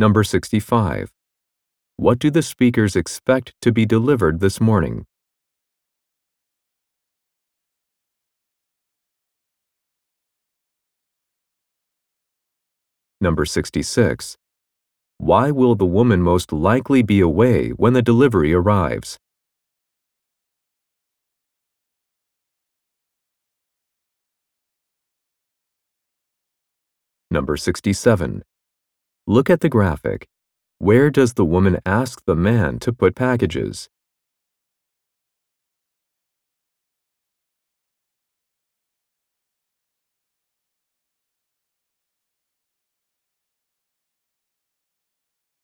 Number 65. What do the speakers expect to be delivered this morning? Number 66. Why will the woman most likely be away when the delivery arrives? Number 67. Look at the graphic. Where does the woman ask the man to put packages?